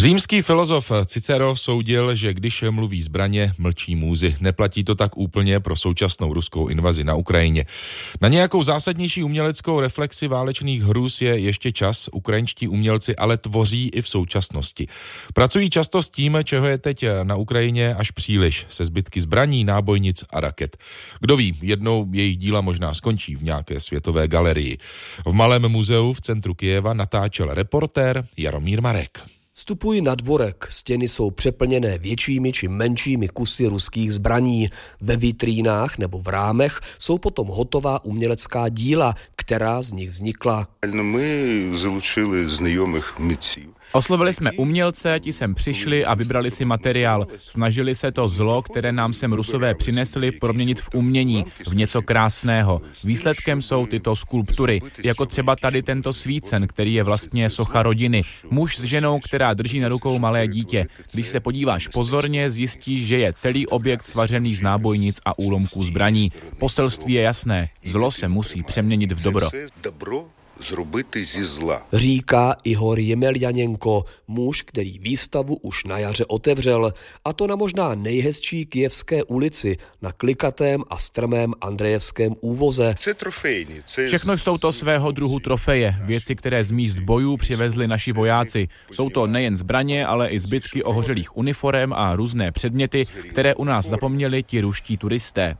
Římský filozof Cicero soudil, že když mluví zbraně, mlčí můzy. Neplatí to tak úplně pro současnou ruskou invazi na Ukrajině. Na nějakou zásadnější uměleckou reflexi válečných hrůz je ještě čas. Ukrajinští umělci ale tvoří i v současnosti. Pracují často s tím, čeho je teď na Ukrajině až příliš, se zbytky zbraní, nábojnic a raket. Kdo ví, jednou jejich díla možná skončí v nějaké světové galerii. V Malém muzeu v centru Kijeva natáčel reportér Jaromír Marek. Vstupuji na dvorek, stěny jsou přeplněné většími či menšími kusy ruských zbraní. Ve vitrínách nebo v rámech jsou potom hotová umělecká díla, která z nich vznikla. My zalučili znajomých mítců. Oslovili jsme umělce, ti sem přišli a vybrali si materiál. Snažili se to zlo, které nám sem rusové přinesli, proměnit v umění, v něco krásného. Výsledkem jsou tyto skulptury, jako třeba tady tento svícen, který je vlastně socha rodiny. Muž s ženou, která drží na rukou malé dítě. Když se podíváš pozorně, zjistíš, že je celý objekt svařený z nábojnic a úlomků zbraní. Poselství je jasné. Zlo se musí přeměnit v dobro zla. Říká Ihor Jemeljanenko, muž, který výstavu už na jaře otevřel, a to na možná nejhezčí kijevské ulici, na klikatém a strmém Andrejevském úvoze. Všechno jsou to svého druhu trofeje, věci, které z míst bojů přivezli naši vojáci. Jsou to nejen zbraně, ale i zbytky ohořelých uniform a různé předměty, které u nás zapomněli ti ruští turisté.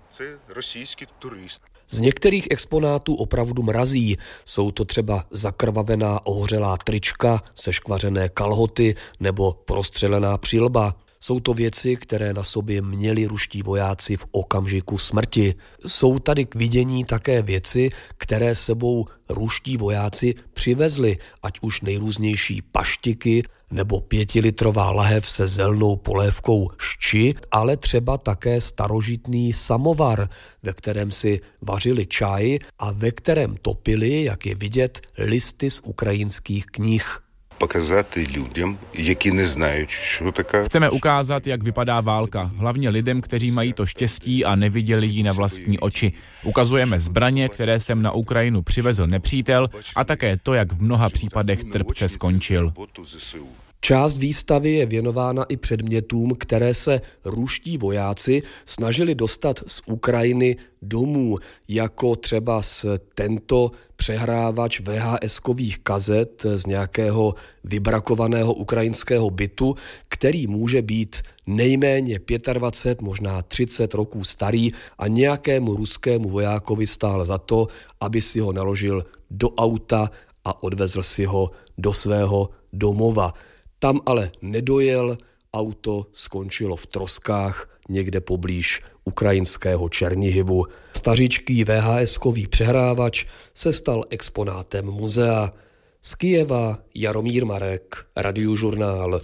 Z některých exponátů opravdu mrazí. Jsou to třeba zakrvavená ohořelá trička, seškvařené kalhoty nebo prostřelená přilba. Jsou to věci, které na sobě měli ruští vojáci v okamžiku smrti. Jsou tady k vidění také věci, které sebou ruští vojáci přivezli, ať už nejrůznější paštiky nebo pětilitrová lahev se zelnou polévkou šči, ale třeba také starožitný samovar, ve kterém si vařili čaj a ve kterém topili, jak je vidět, listy z ukrajinských knih показати людям, які не знають, що така. Chceme ukázat, jak vypadá válka, hlavně lidem, kteří mají to štěstí a neviděli ji na vlastní oči. Ukazujeme zbraně, které jsem na Ukrajinu přivezl nepřítel a také to, jak v mnoha případech trpce skončil. Část výstavy je věnována i předmětům, které se ruští vojáci snažili dostat z Ukrajiny domů, jako třeba z tento přehrávač VHS-kových kazet z nějakého vybrakovaného ukrajinského bytu, který může být nejméně 25, možná 30 roků starý a nějakému ruskému vojákovi stál za to, aby si ho naložil do auta a odvezl si ho do svého domova. Tam ale nedojel, auto skončilo v troskách někde poblíž ukrajinského Černihivu. Stařičký VHS-kový přehrávač se stal exponátem muzea. Z Kijeva Jaromír Marek, Radiožurnál.